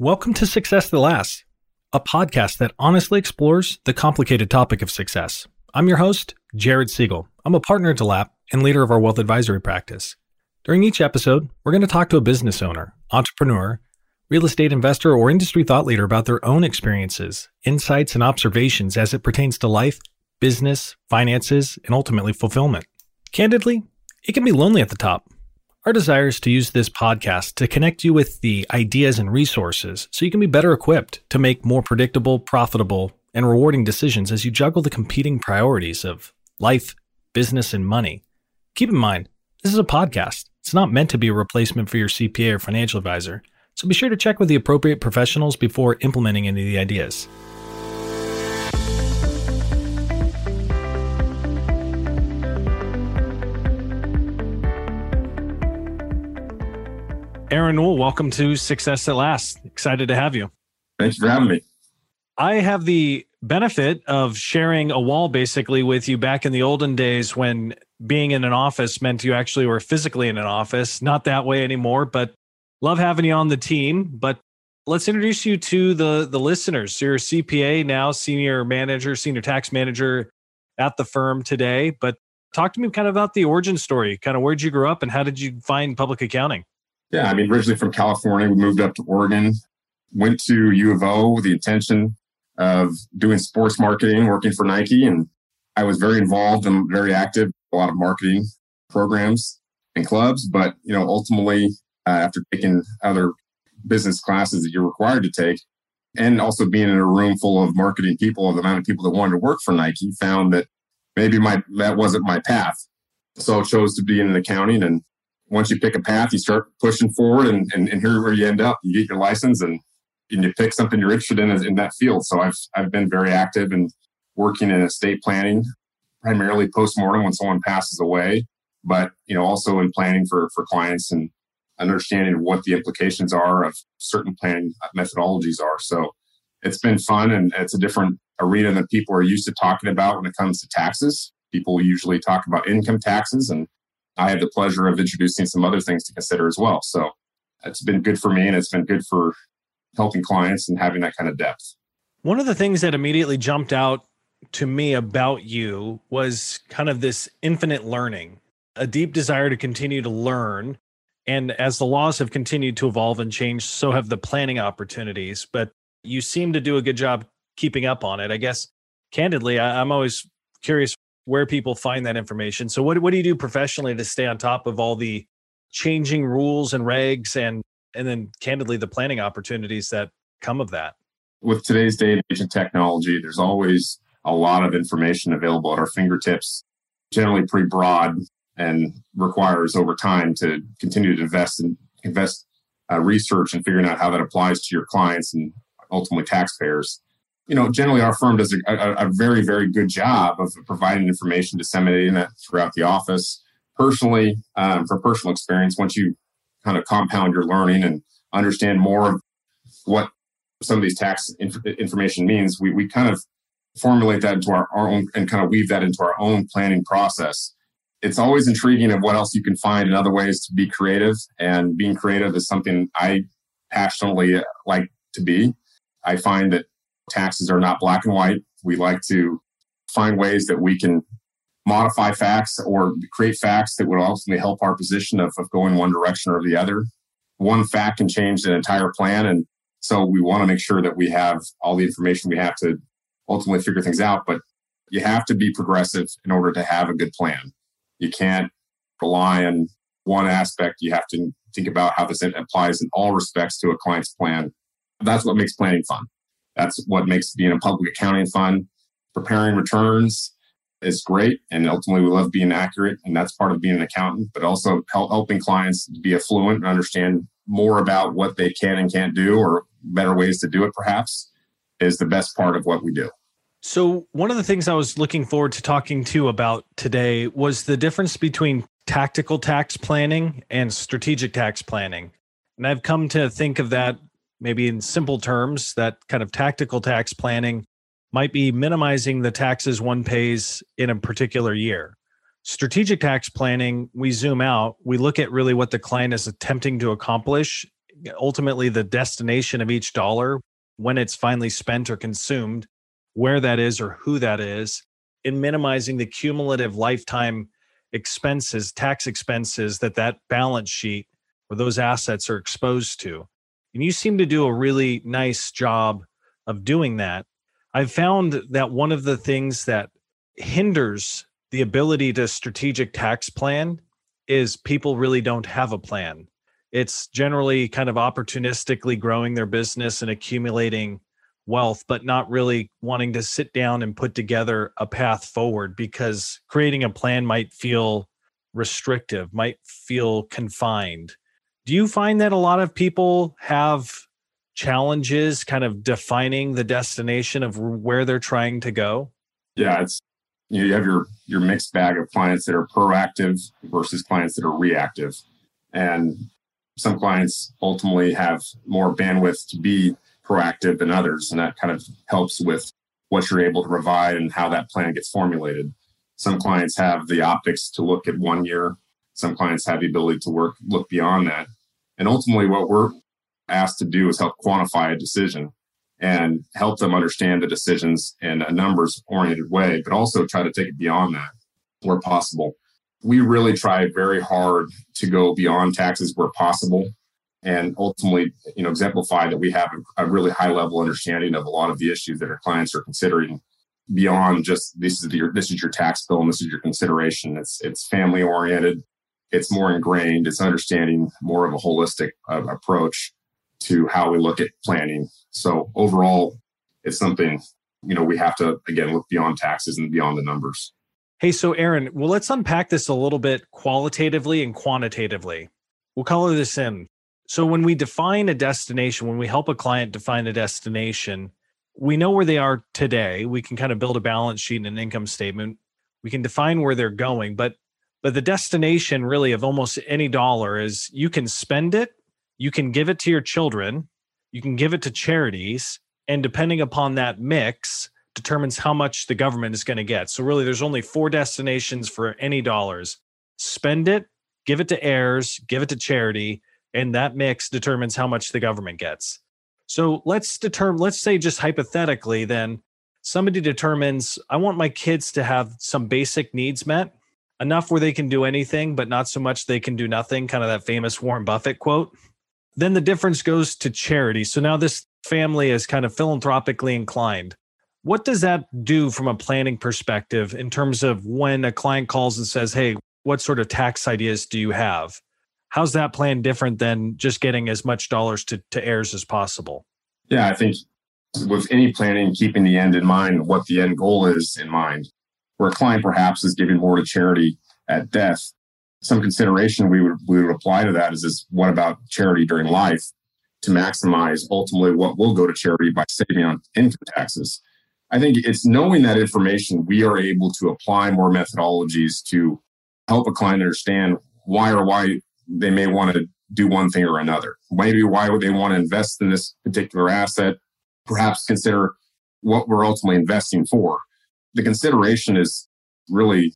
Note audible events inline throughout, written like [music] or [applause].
Welcome to Success That Lasts, a podcast that honestly explores the complicated topic of success. I'm your host, Jared Siegel. I'm a partner at DeLap and leader of our wealth advisory practice. During each episode, we're going to talk to a business owner, entrepreneur, real estate investor, or industry thought leader about their own experiences, insights, and observations as it pertains to life, business, finances, and ultimately fulfillment. Candidly, it can be lonely at the top. Our desire is to use this podcast to connect you with the ideas and resources so you can be better equipped to make more predictable, profitable, and rewarding decisions as you juggle the competing priorities of life, business, and money. Keep in mind, this is a podcast. It's not meant to be a replacement for your CPA or financial advisor, so be sure to check with the appropriate professionals before implementing any of the ideas. Aaron Newell, welcome to Success That Lasts. Excited to have you. Thanks for having me. I have the benefit of sharing a wall basically with you back in the olden days when being in an office meant you actually were physically in an office. Not that way anymore, but love having you on the team. But let's introduce you to the the listeners. You're a CPA now, senior manager, senior tax manager at the firm today. But talk to me kind of about the origin story. Kind of where'd you grow up and how did you find public accounting? Yeah, I mean, originally from California, we moved up to Oregon, went to U of O with the intention of doing sports marketing, working for Nike. And I was very involved and very active, a lot of marketing programs and clubs. But, you know, ultimately, uh, after taking other business classes that you're required to take, and also being in a room full of marketing people, the amount of people that wanted to work for Nike, found that maybe my that wasn't my path. So I chose to be in accounting and once you pick a path, you start pushing forward, and, and, and here where you end up. You get your license, and, and you pick something you're interested in in that field. So I've I've been very active in working in estate planning, primarily post mortem when someone passes away, but you know also in planning for for clients and understanding what the implications are of certain planning methodologies are. So it's been fun, and it's a different arena than people are used to talking about when it comes to taxes. People usually talk about income taxes and I have the pleasure of introducing some other things to consider as well. So it's been good for me and it's been good for helping clients and having that kind of depth. One of the things that immediately jumped out to me about you was kind of this infinite learning, a deep desire to continue to learn. And as the laws have continued to evolve and change, so have the planning opportunities. But you seem to do a good job keeping up on it. I guess, candidly, I, am always curious where people find that information. So what what do you do professionally to stay on top of all the changing rules and regs and and then candidly the planning opportunities that come of that? With today's day and age technology, there's always a lot of information available at our fingertips, generally pretty broad and requires over time to continue to invest and invest uh, research and figuring out how that applies to your clients and ultimately taxpayers you know, generally our firm does a, a, a, very, very good job of providing information, disseminating that throughout the office. Personally, um, personal experience, once you kind of compound your learning and understand more of what some of these tax inf- information means, we, we kind of formulate that into our, our own and kind of weave that into our own planning process. It's always intriguing of what else you can find in other ways to be creative. And being creative is something I passionately like to be. I find that taxes are not black and white. We like to find ways that we can modify facts or create facts that would ultimately help our position of, of going one direction or the other. One fact can change an entire plan. And so we want to make sure that we have all the information we have to ultimately figure things out. But you have to be progressive in order to have a good plan. You can't rely on one aspect. You have to think about how this applies in all respects to a client's plan. That's what makes planning fun. That's what makes being a public accounting fund. Preparing returns is great. And ultimately, we love being accurate. And that's part of being an accountant, but also help, helping clients be affluent and understand more about what they can and can't do or better ways to do it, perhaps, is the best part of what we do. So, one of the things I was looking forward to talking to about today was the difference between tactical tax planning and strategic tax planning. And I've come to think of that maybe in simple terms, that kind of tactical tax planning might be minimizing the taxes one pays in a particular year. Strategic tax planning, we zoom out, we look at really what the client is attempting to accomplish ultimately the destination of each dollar when it's finally spent or consumed, where that is or who that is, in minimizing the cumulative lifetime expenses, tax expenses that that balance sheet or those assets are exposed to. And you seem to do a really nice job of doing that. I've found that one of the things that hinders the ability to strategic tax plan is people really don't have a plan. It's generally kind of opportunistically growing their business and accumulating wealth, but not really wanting to sit down and put together a path forward because creating a plan might feel restrictive, might feel confined. Do you find that a lot of people have challenges kind of defining the destination of where they're trying to go? Yeah, it's you have your your mixed bag of clients that are proactive versus clients that are reactive. And some clients ultimately have more bandwidth to be proactive than others. And that kind of helps with what you're able to provide and how that plan gets formulated. Some clients have the optics to look at one year. Some clients have the ability to work, look beyond that. And ultimately, what we're asked to do is help quantify a decision and help them understand the decisions in a numbers oriented way, but also try to take it beyond that where possible. We really try very hard to go beyond taxes where possible and ultimately, you know, exemplify that we have a, really high level understanding of a lot of the issues that our clients are considering beyond just this is your this is your tax bill and this is your consideration. It's it's family oriented. It's more ingrained. It's understanding more of a holistic uh, approach to how we look at planning. So overall, it's something you know we have to again look beyond taxes and beyond the numbers. Hey, so Aaron, well, let's unpack this a little bit qualitatively and quantitatively. We'll color this in. So when we define a destination, when we help a client define a destination, we know where they are today. We can kind of build a balance sheet and an income statement. We can define where they're going, but but the destination really of almost any dollar is you can spend it, you can give it to your children, you can give it to charities, and depending upon that mix determines how much the government is going to get. So really there's only four destinations for any dollars. Spend it, give it to heirs, give it to charity, and that mix determines how much the government gets. So let's determine, let's say just hypothetically, then somebody determines, I want my kids to have some basic needs met, enough where they can do anything, but not so much they can do nothing, kind of that famous Warren Buffett quote. Then the difference goes to charity. So now this family is kind of philanthropically inclined. What does that do from a planning perspective in terms of when a client calls and says, Hey, what sort of tax ideas do you have? how's that plan different than just getting as much dollars to, to heirs as possible? Yeah, I think with any planning, keeping the end in mind, what the end goal is in mind, where a client perhaps is giving more to charity at death, some consideration we would we would apply to that is is what about charity during life to maximize ultimately what will go to charity by saving on income taxes. I think it's knowing that information we are able to apply more methodologies to help a client understand why or why they may want to do one thing or another. Maybe why would they want to invest in this particular asset? Perhaps consider what we're ultimately investing for. The consideration is really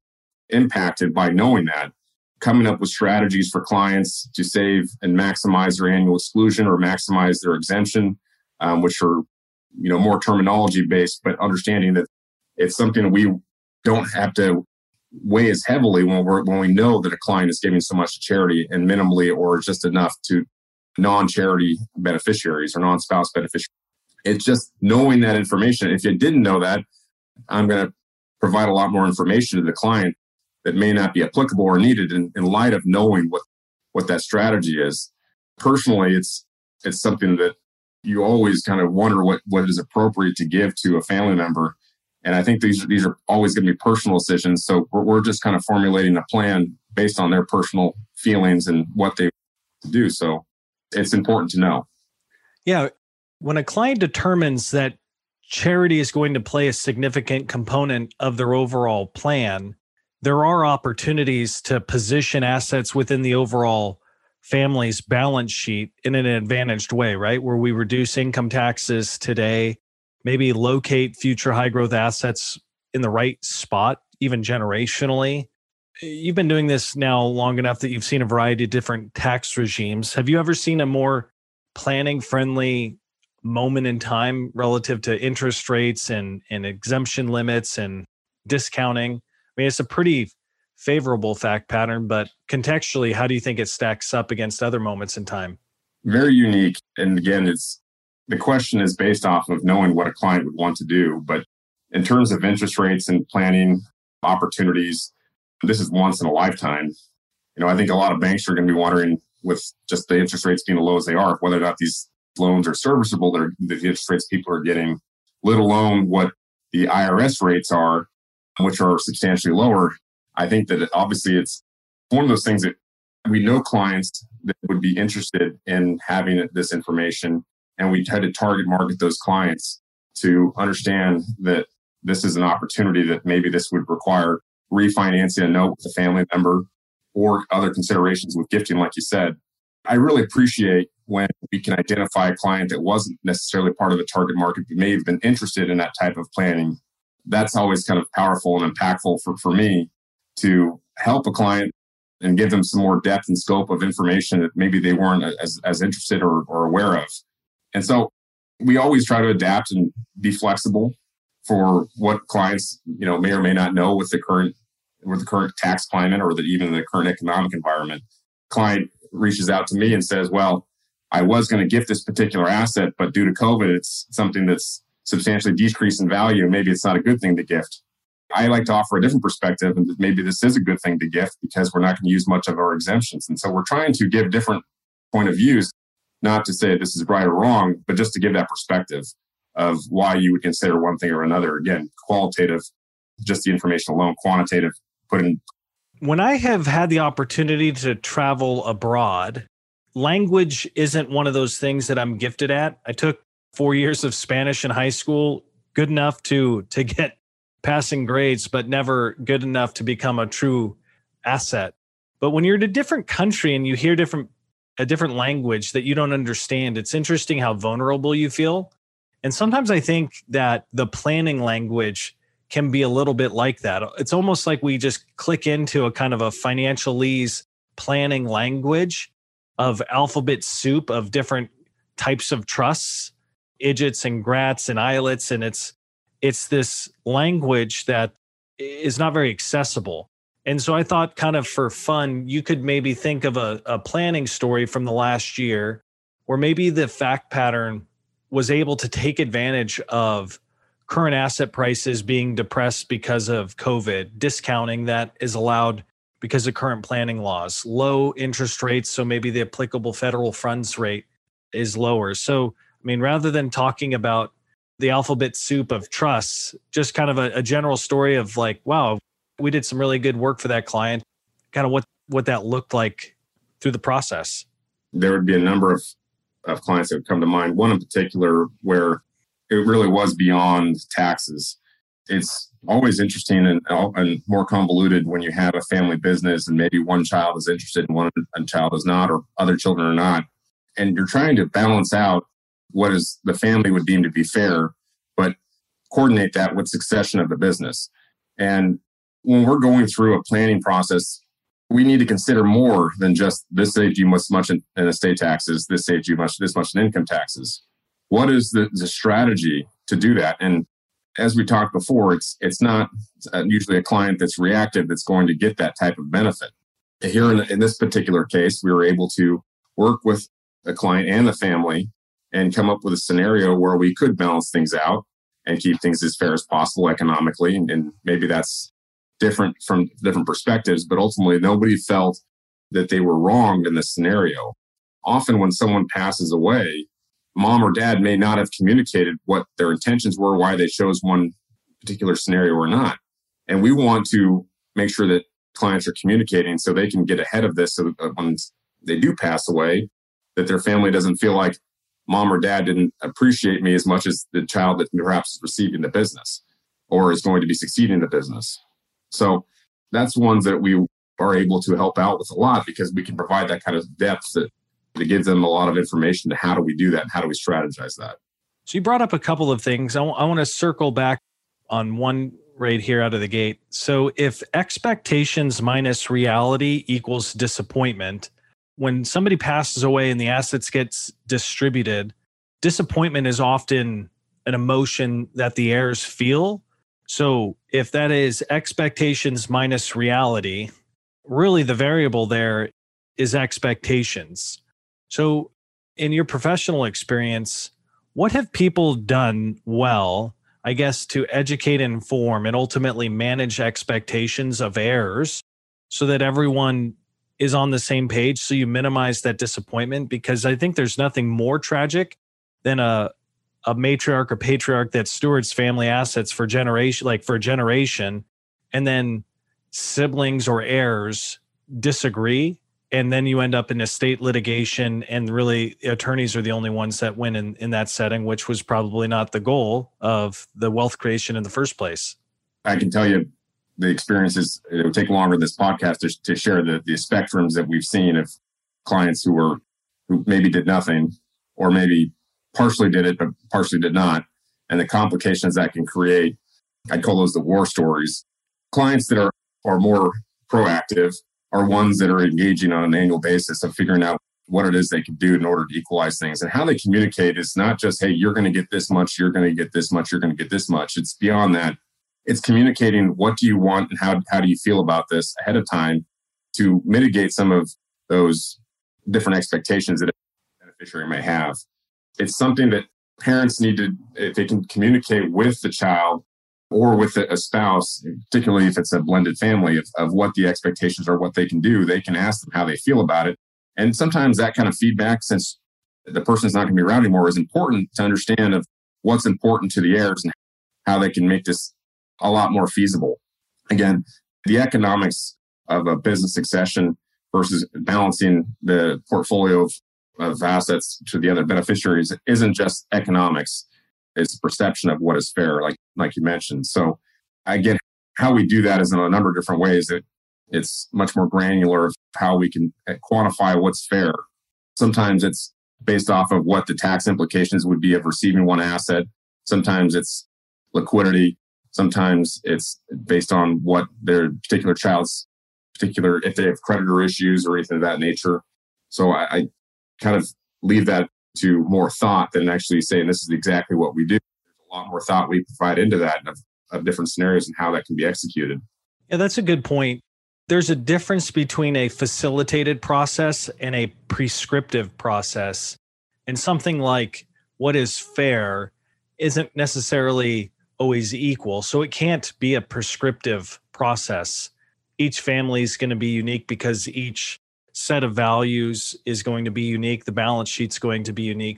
impacted by knowing that. Coming up with strategies for clients to save and maximize their annual exclusion or maximize their exemption, um, which are you know more terminology based, but understanding that it's something we don't have to weigh as heavily when we when we know that a client is giving so much to charity and minimally or just enough to non-charity beneficiaries or non-spouse beneficiaries. It's just knowing that information. If you didn't know that, I'm going to provide a lot more information to the client that may not be applicable or needed in, in light of knowing what what that strategy is. Personally, it's it's something that you always kind of wonder what what is appropriate to give to a family member and I think these these are always going to be personal decisions. So we're, we're just kind of formulating a plan based on their personal feelings and what they do. So it's important to know. Yeah. When a client determines that charity is going to play a significant component of their overall plan, there are opportunities to position assets within the overall family's balance sheet in an advantaged way, right? Where we reduce income taxes today maybe locate future high growth assets in the right spot, even generationally. You've been doing this now long enough that you've seen a variety of different tax regimes. Have you ever seen a more planning friendly moment in time relative to interest rates and, and exemption limits and discounting. I mean, it's a pretty favorable fact pattern, but contextually, how do you think it stacks up against other moments in time? Very unique. And again, it's the question is based off of knowing what a client would want to do. But in terms of interest rates and planning opportunities, this is once in a lifetime. You know, I think a lot of banks are going to be wondering with just the interest rates being as low as they are, whether or not these loans are serviceable, that the interest rates people are getting, let alone what the IRS rates are, which are substantially lower. I think that obviously it's one of those things that we know clients that would be interested in having this information, and we try to target market those clients to understand that this is an opportunity that maybe this would require refinancing a note with a family member or other considerations with gifting, like you said. I really appreciate when we can identify a client that wasn't necessarily part of the target market, but may have been interested in that type of planning. That's always kind of powerful and impactful for, for me to help a client and give them some more depth and scope of information that maybe they weren't as, as interested or, or aware of. And so we always try to adapt and be flexible for what clients, you know, may or may not know with the current with the current tax climate or the, even the current economic environment. Client reaches out to me and says, well, I was going to gift this particular asset, but due to COVID, it's something that's substantially decreased in value. Maybe it's not a good thing to gift. I like to offer a different perspective, and maybe this is a good thing to gift because we're not going to use much of our exemptions. And so we're trying to give different point of views, not to say this is right or wrong, but just to give that perspective of why you would consider one thing or another. Again, qualitative, just the information alone, quantitative, put in. When I have had the opportunity to travel abroad, language isn't one of those things that I'm gifted at. I took four years of Spanish in high school, good enough to to get passing grades, but never good enough to become a true asset. But when you're in a different country and you hear different a different language that you don't understand, it's interesting how vulnerable you feel. And sometimes I think that the planning language can be a little bit like that. It's almost like we just click into a kind of a financialese planning language of alphabet soup of different types of trusts, IDGTs and GRATs and ILITs. And it's it's this language that is not very accessible. And so I thought, kind of for fun, you could maybe think of a, a planning story from the last year where maybe the fact pattern was able to take advantage of current asset prices being depressed because of COVID, discounting that is allowed because of current planning laws, low interest rates. So maybe the applicable federal funds rate is lower. So, I mean, rather than talking about the alphabet soup of trusts, just kind of a, a general story of like, wow, we did some really good work for that client, kind of what, what that looked like through the process. There would be a number of, of clients that would come to mind. One in particular where it really was beyond taxes. It's always interesting and, and more convoluted when you have a family business and maybe one child is interested and one child is not, or other children are not. And you're trying to balance out what is the family would deem to be fair, but coordinate that with succession of the business. And when we're going through a planning process, we need to consider more than just this saved you much much in, in estate taxes, this saved you much this much in income taxes. What is the, the strategy to do that? And as we talked before, it's it's not uh, usually a client that's reactive that's going to get that type of benefit. Here in, in this particular case, we were able to work with the client and the family and come up with a scenario where we could balance things out and keep things as fair as possible economically. And, and maybe that's different from different perspectives, but ultimately nobody felt that they were wrong in this scenario. Often when someone passes away, mom or dad may not have communicated what their intentions were, why they chose one particular scenario or not. And we want to make sure that clients are communicating so they can get ahead of this so that uh, when they do pass away, that their family doesn't feel like mom or dad didn't appreciate me as much as the child that perhaps is receiving the business or is going to be succeeding in the business. So that's ones that we are able to help out with a lot because we can provide that kind of depth that, that gives them a lot of information to how do we do that and how do we strategize that. So you brought up a couple of things. I, w- I want to circle back on one right here out of the gate. So if expectations minus reality equals disappointment, when somebody passes away and the assets gets distributed, disappointment is often an emotion that the heirs feel. So if that is expectations minus reality, really the variable there is expectations. So in your professional experience, what have people done well, I guess, to educate, inform, and ultimately manage expectations of heirs so that everyone is on the same page so you minimize that disappointment? Because i think there's nothing more tragic than a a matriarch or patriarch that stewards family assets for generation like for a generation and then siblings or heirs disagree and then you end up in estate litigation and really attorneys are the only ones that win in, in that setting which was probably not the goal of the wealth creation in the first place i can tell you the experiences, it would take longer this podcast to, to share the, the spectrums that we've seen of clients who were, who maybe did nothing or maybe partially did it, but partially did not. And the complications that can create, I call those the war stories. Clients that are, are more proactive are ones that are engaging on an annual basis of figuring out what it is they can do in order to equalize things. And how they communicate is not just hey you're going to get this much you're going to get this much you're going to get this much. It's beyond that. It's communicating what do you want and how, how do you feel about this ahead of time to mitigate some of those different expectations that a beneficiary may have. It's something that parents need to, if they can communicate with the child or with a spouse, particularly if it's a blended family, of, of what the expectations are, what they can do, they can ask them how they feel about it. And sometimes that kind of feedback, since the person's not going to be around anymore, is important to understand of what's important to the heirs and how they can make this a lot more feasible. Again, the economics of a business succession versus balancing the portfolio of, of assets to the other beneficiaries isn't just economics. It's perception of what is fair, like like you mentioned. So again, how we do that is in a number of different ways. It, it's much more granular of how we can eh, quantify what's fair. Sometimes it's based off of what the tax implications would be of receiving one asset. Sometimes it's liquidity. Sometimes it's based on what their particular child's particular, if they have creditor issues or anything of that nature. So I, I kind of leave that to more thought than actually saying this is exactly what we do. Lot more thought we provide into that of, of different scenarios and how that can be executed. Yeah, that's a good point. There's a difference between a facilitated process and a prescriptive process. And something like what is fair isn't necessarily always equal. So it can't be a prescriptive process. Each family is going to be unique because each set of values is going to be unique. The balance sheet's going to be unique.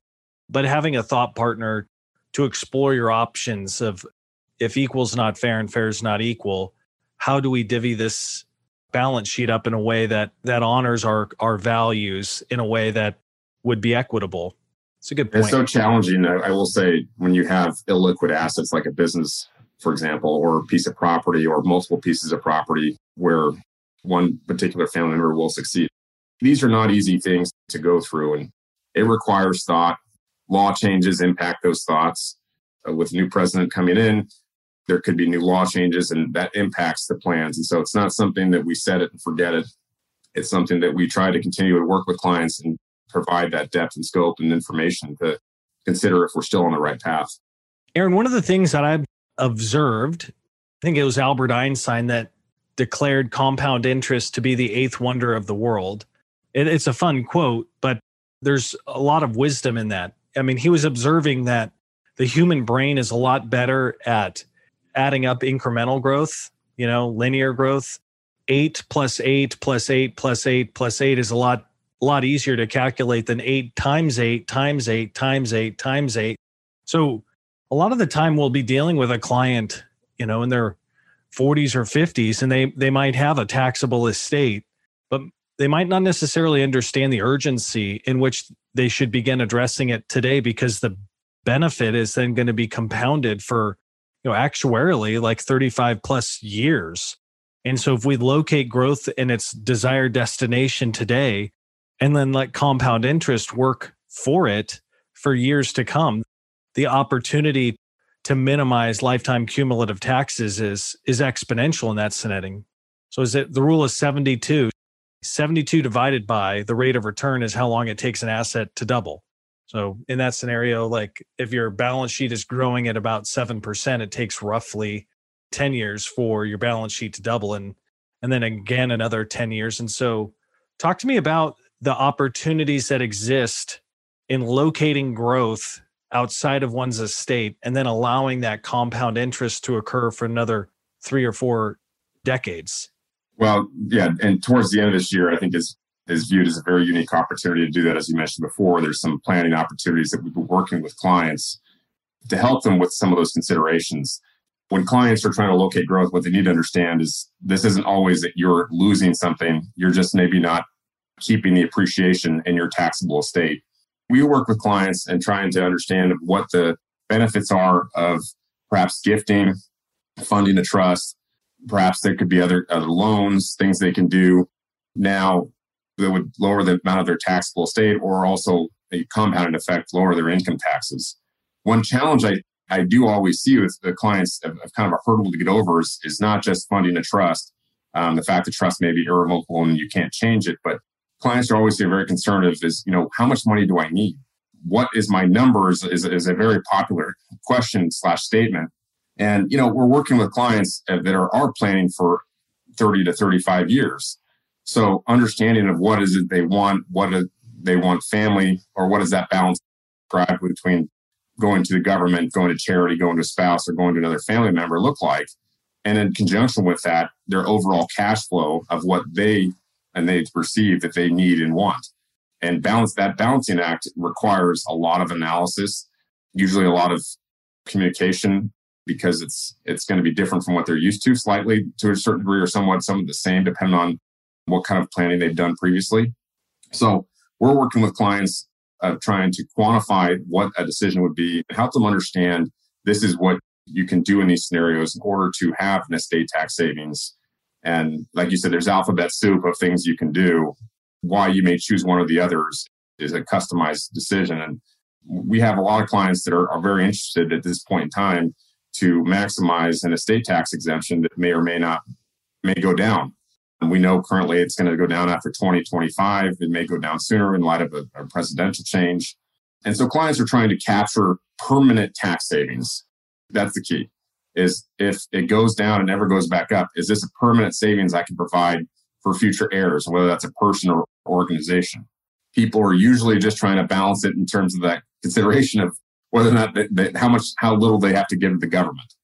But having a thought partner to explore your options of if equal's not fair and fair is not equal, how do we divvy this balance sheet up in a way that that honors our our values in a way that would be equitable? It's a good point. It's so challenging. I, I will say when you have illiquid assets like a business, for example, or a piece of property or multiple pieces of property where one particular family member will succeed. These are not easy things to go through and it requires thought. Law changes impact those thoughts. Uh, with new president coming in, there could be new law changes and that impacts the plans. And so it's not something that we set it and forget it. It's something that we try to continue to work with clients and provide that depth and scope and information to consider if we're still on the right path. Aaron, one of the things that I've observed, I think it was Albert Einstein that declared compound interest to be the eighth wonder of the world. It, it's a fun quote, but there's a lot of wisdom in that. I mean, he was observing that the human brain is a lot better at adding up incremental growth, you know, linear growth. Eight plus eight plus eight plus eight plus eight is a lot lot easier to calculate than eight times eight times eight times eight times eight. So a lot of the time we'll be dealing with a client, you know, in their 40s or 50s, and they they might have a taxable estate, they might not necessarily understand the urgency in which they should begin addressing it today because the benefit is then going to be compounded for you know actuarially like 35 plus years and so if we locate growth in its desired destination today and then let compound interest work for it for years to come. The opportunity to minimize lifetime cumulative taxes is is exponential in that setting. So is it the rule of 72? 72 divided by the rate of return is how long it takes an asset to double. So in that scenario, like if your balance sheet is growing at about 7%, it takes roughly 10 years for your balance sheet to double and and then again another 10 years. And so talk to me about the opportunities that exist in locating growth outside of one's estate and then allowing that compound interest to occur for another 3 or 4 decades. Well, yeah, and towards the end of this year, I think is is viewed as a very unique opportunity to do that. As you mentioned before, there's some planning opportunities that we've been working with clients to help them with some of those considerations. When clients are trying to locate growth, what they need to understand is this isn't always that you're losing something. You're just maybe not keeping the appreciation in your taxable estate. We work with clients and trying to understand what the benefits are of perhaps gifting, funding a trust, Perhaps there could be other, other loans, things they can do now that would lower the amount of their taxable estate or also a compounded effect, lower their income taxes. One challenge I, I do always see with the clients of, of kind of a hurdle to get over is, is not just funding a trust. Um, the fact that trust may be irrevocable and you can't change it, but clients are always very concerned of is, you know, how much money do I need? What is my numbers is, is a very popular question slash statement. And, you know, we're working with clients that are, are planning for 30 to 35 years. So understanding of what is it they want, what they want family, or what is that balance described between going to the government, going to charity, going to a spouse, or going to another family member look like? And in conjunction with that, their overall cash flow of what they and they perceive that they need and want. And balance that balancing act requires a lot of analysis, usually a lot of communication because it's it's going to be different from what they're used to slightly to a certain degree or somewhat some of the same depending on what kind of planning they've done previously. So we're working with clients uh, trying to quantify what a decision would be and help them understand this is what you can do in these scenarios in order to have an estate tax savings. And like you said there's alphabet soup of things you can do. Why you may choose one or the others is a customized decision. And we have a lot of clients that are, are very interested at this point in time to maximize an estate tax exemption that may or may not may go down. And we know currently it's going to go down after 2025. It may go down sooner in light of a, a presidential change. And so clients are trying to capture permanent tax savings. That's the key. Is if it goes down and never goes back up, is this a permanent savings I can provide for future heirs, whether that's a person or organization? People are usually just trying to balance it in terms of that consideration of whether or not they, they, how much how little they have to give the government.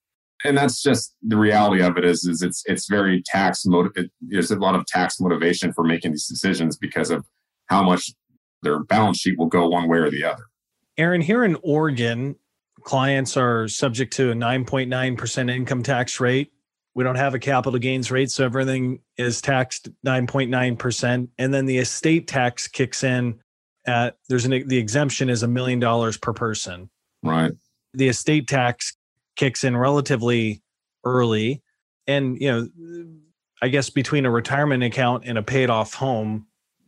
And that's just the reality of it is is it's it's very tax motive there's a lot of tax motivation for making these decisions because of how much their balance sheet will go one way or the other. Aaron here in oregon clients are subject to a 9.9% income tax rate. We don't have a capital gains rate so everything is taxed 9.9% and then the estate tax kicks in at there's an the exemption is a million dollars per person Right. The estate tax kicks in relatively early. And, you know, I guess between a retirement account and a paid off home,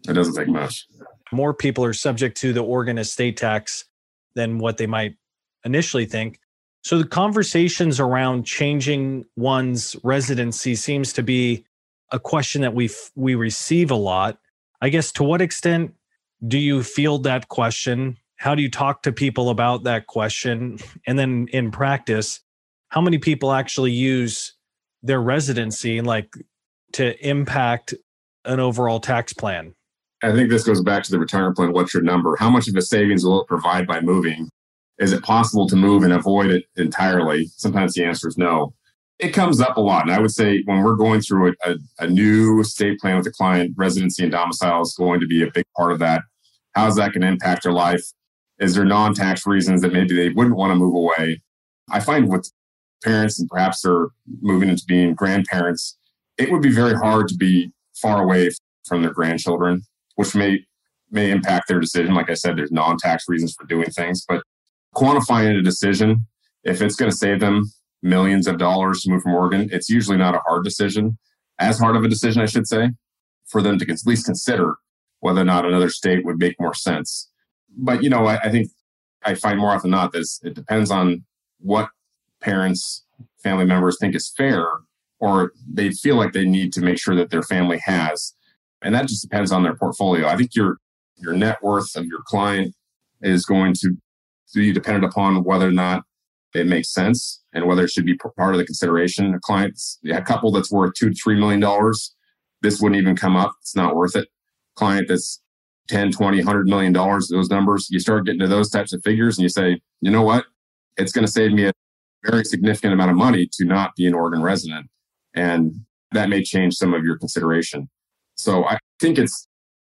it doesn't take much. More people are subject to the Oregon estate tax than what they might initially think. So the conversations around changing one's residency seems to be a question that we we receive a lot. I guess to what extent do you field that question how do you talk to people about that question? And then in practice how many people actually use their residency like to impact an overall tax plan? I think this goes back to the retirement plan. What's your number? How much of a savings will it provide by moving? Is it possible to move and avoid it entirely? Sometimes the answer is no. It comes up a lot and i would say when we're going through a, a, a new estate plan with a client residency and domicile is going to be a big part of that. How's that going to impact their life is there non-tax reasons that maybe they wouldn't want to move away? I find with parents and perhaps they're moving into being grandparents, it would be very hard to be far away from their grandchildren, which may may impact their decision. Like I said, there's non-tax reasons for doing things, but quantifying a decision, if it's going to save them millions of dollars to move from Oregon, it's usually not a hard decision, as hard of a decision, I should say, for them to at least consider whether or not another state would make more sense but you know, I, I think I find more often not that it depends on what parents, family members think is fair, or they feel like they need to make sure that their family has. And that just depends on their portfolio. I think your your net worth of your client is going to be dependent upon whether or not it makes sense and whether it should be part of the consideration. A client, a couple that's worth two to three million dollars, this wouldn't even come up. It's not worth it. Client that's 10, 20, 100 million dollars, those numbers, you start getting to those types of figures and you say, you know what? It's going to save me a very significant amount of money to not be an Oregon resident. And that may change some of your consideration. So I think it's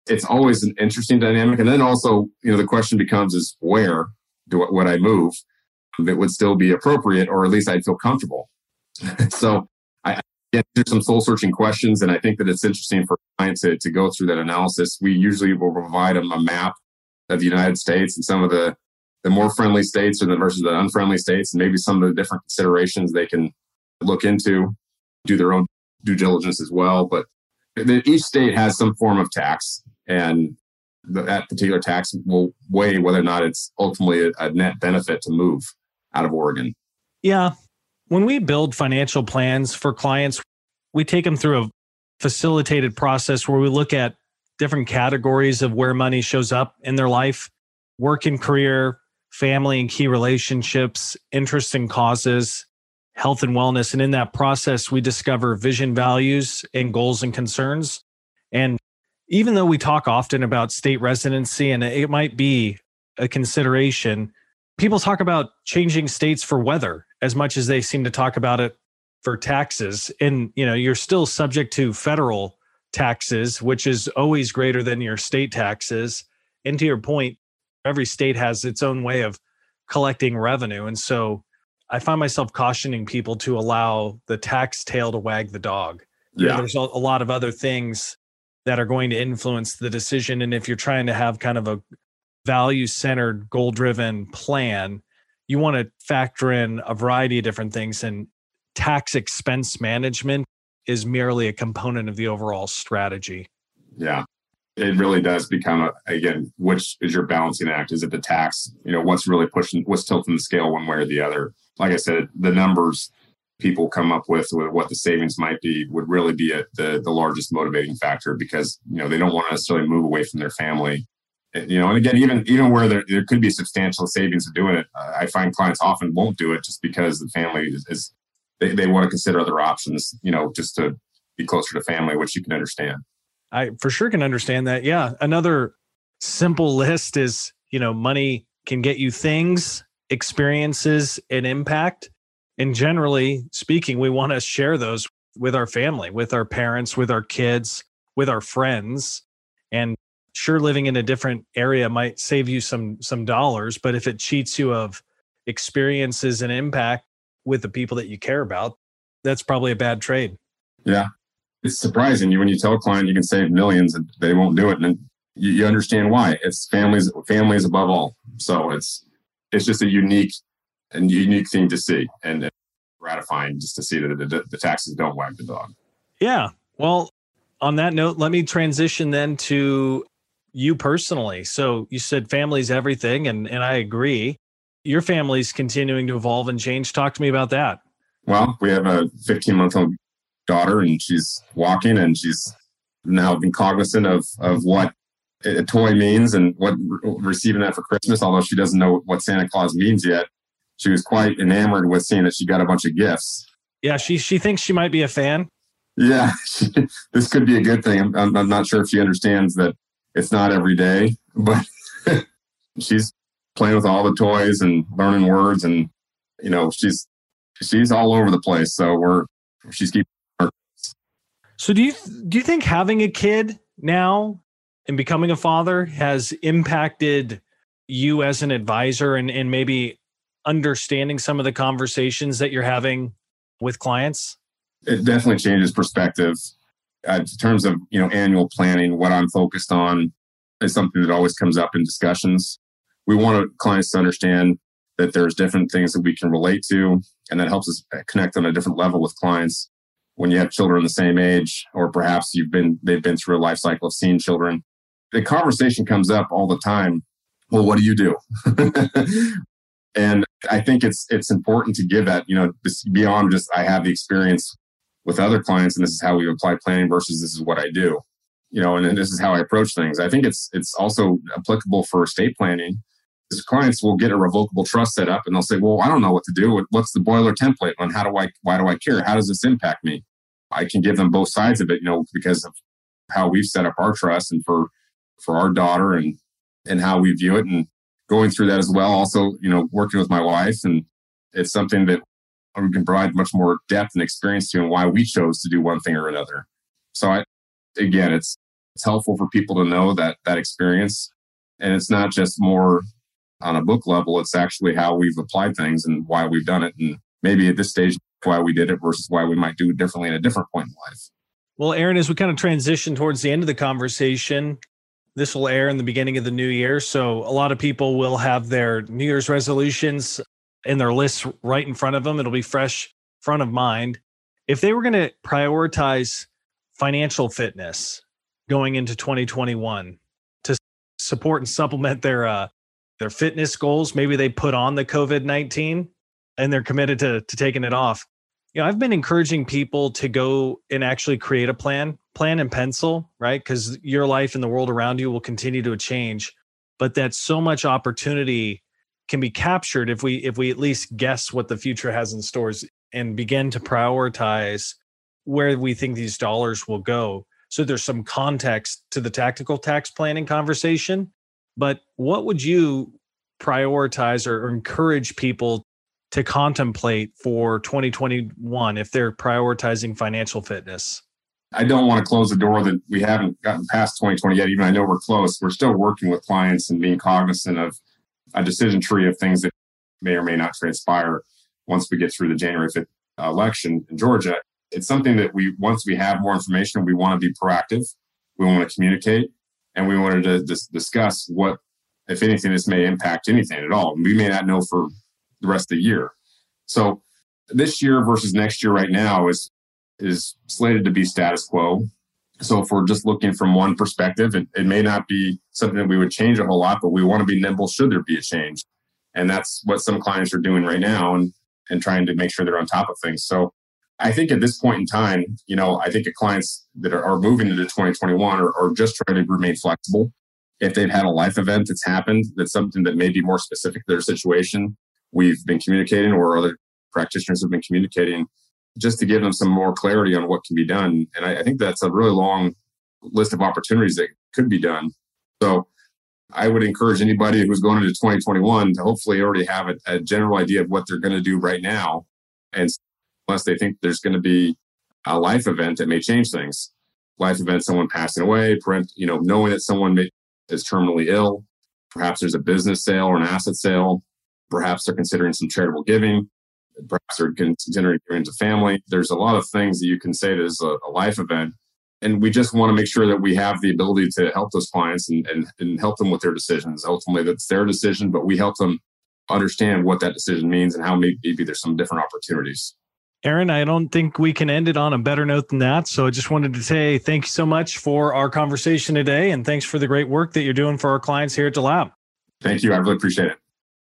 it's always an interesting dynamic. And then also, you know, the question becomes is where do would I move that would still be appropriate, or at least I'd feel comfortable. [laughs] so There's some soul searching questions, and I think that it's interesting for clients to, to go through that analysis. We usually will provide them a map of the United States and some of the the more friendly states or the versus the unfriendly states, and maybe some of the different considerations they can look into, do their own due diligence as well. But each state has some form of tax, and that particular tax will weigh whether or not it's ultimately a, a net benefit to move out of Oregon. Yeah. When we build financial plans for clients, we take them through a facilitated process where we look at different categories of where money shows up in their life work and career, family and key relationships, interests and causes, health and wellness. And in that process, we discover vision, values, and goals and concerns. And even though we talk often about state residency and it might be a consideration, people talk about changing states for weather as much as they seem to talk about it for taxes. And you know, you're still subject to federal taxes, which is always greater than your state taxes. And to your point, every state has its own way of collecting revenue. And so I find myself cautioning people to allow the tax tail to wag the dog. Yeah. You know, there's a, a lot of other things that are going to influence the decision. And if you're trying to have kind of a value centered, goal driven plan, you want to factor in a variety of different things. And tax expense management is merely a component of the overall strategy. Yeah it really does become a, again which is your balancing act is it the tax you know what's really pushing what's tilting the scale one way or the other like i said the numbers people come up with with what the savings might be would really be a, the the largest motivating factor because you know they don't want to necessarily move away from their family you know and again even even where there, there could be substantial savings of doing it uh, i find clients often won't do it just because the family is, is they, they want to consider other options you know just to be closer to family which you can understand I for sure can understand that. Yeah. Another simple list is, you know, money can get you things, experiences, and impact. And generally speaking, we want to share those with our family, with our parents, with our kids, with our friends. And sure living in a different area might save you some some dollars, but if it cheats you of experiences and impact with the people that you care about, that's probably a bad trade. Yeah. It's surprising. You when you tell a client you can save millions and they won't do it and you, you understand why. It's families families above all. So it's it's just a unique and unique thing to see and gratifying just to see that the, the taxes don't wag the dog. Yeah. Well on that note let me transition then to you personally so you said family's everything and and i agree your family's continuing to evolve and change talk to me about that well we have a 15 month old daughter and she's walking and she's now been cognizant of of what a toy means and what re- receiving that for Christmas, although she doesn't know what Santa Claus means yet. She was quite enamored with seeing that she got a bunch of gifts. Yeah, she she thinks she might be a fan. Yeah, [laughs] this could be a good thing. I'm, I'm not sure if she understands that it's not every day, but [laughs] she's playing with all the toys and learning words, and you know she's she's all over the place. So we're she's keeping her so do you do you think having a kid now and becoming a father has impacted you as an advisor and, and maybe understanding some of the conversations that you're having with clients? It definitely changes perspective. Uh, in terms of you know annual planning, what I'm focused on is something that always comes up in discussions. We want clients to understand that there's different things that we can relate to, and that helps us connect on a different level with clients when you have children the same age, or perhaps you've been they've been through a life cycle of seeing children. The conversation comes up all the time. Well, what do you do? [laughs] and I think it's it's important to give that, you know, beyond just I have the experience with other clients and this is how we apply planning versus this is what I do. you know, and, this is how I approach things. I think it's it's also applicable for estate planning. Because clients will get a revocable trust set up and they'll say, Well, I don't know what to do. What's the boiler template on how do I why do I care? How does this impact me? I can give them both sides of it, you know, because of how we've set up our trust and for for our daughter and and how we view it and going through that as well. Also, you know, working with my wife and it's something that we can provide much more depth and experience to and why we chose to do one thing or another. So I again it's it's helpful for people to know that that experience. And it's not just more on a book level it's actually how we've applied things and why we've done it. And maybe at this stage why we did it versus why we might do it differently in a different point in life. Well aaron as we kind of transition towards the end of the conversation this will air in the beginning of the new year. So a lot of people will have their new year's resolutions in their lists right in front of them it'll be fresh front of mind if they were going to prioritize financial fitness going into 2021 to support and supplement their uh, their fitness goals. Maybe they put on the COVID 19 and they're committed to, to taking it off. You know, I've been encouraging people to go and actually create a plan, plan in pencil, right? Because your life and the world around you will continue to change. But that's so much opportunity can be captured if we if we at least guess what the future has in stores and begin to prioritize where we think these dollars will go so there's some context to the tactical tax planning conversation. But what would you prioritize or, encourage people to contemplate for 2021 if they're prioritizing financial fitness? I don't want to close the door that we haven't gotten past 2020 yet. Even I know we're close. We're still working with clients and being cognizant of a decision tree of things that may or may not transpire once we get through the January 5th uh, election in Georgia it's something that we once we have more information, we want to be proactive. We want to communicate, and we wanted to dis- discuss what, if anything, this may impact anything at all. We may not know for the rest of the year. So this year versus next year, right now, is is slated to be status quo. So if we're just looking from one perspective, it, it may not be something that we would change a whole lot, but we want to be nimble should there be a change. And that's what some clients are doing right now and, and trying to make sure they're on top of things. So I think at this point in time, you know, I think the clients that are, are moving into 2021 are, are just trying to remain flexible. If they've had a life event that's happened, that's something that may be more specific to their situation, we've been communicating or other practitioners have been communicating just to give them some more clarity on what can be done. And I, I think that's a really long list of opportunities that could be done. So I would encourage anybody who's going into 2021 to hopefully already have a, a general idea of what they're going to do right now and unless they think there's going to be a life event that may change things. Life event, someone passing away, parent, you know, knowing that someone may, is terminally ill. Perhaps there's a business sale or an asset sale. Perhaps they're considering some charitable giving. Perhaps they're considering giving to family. There's a lot of things that you can say that is a, a life event. And we just want to make sure that we have the ability to help those clients and, and, and help them with their decisions. Ultimately, that's their decision, but we help them understand what that decision means and how maybe there's some different opportunities. Aaron, I don't think we can end it on a better note than that. So I just wanted to say thank you so much for our conversation today. And thanks for the great work that you're doing for our clients here at DeLap. Thank you. I really appreciate it.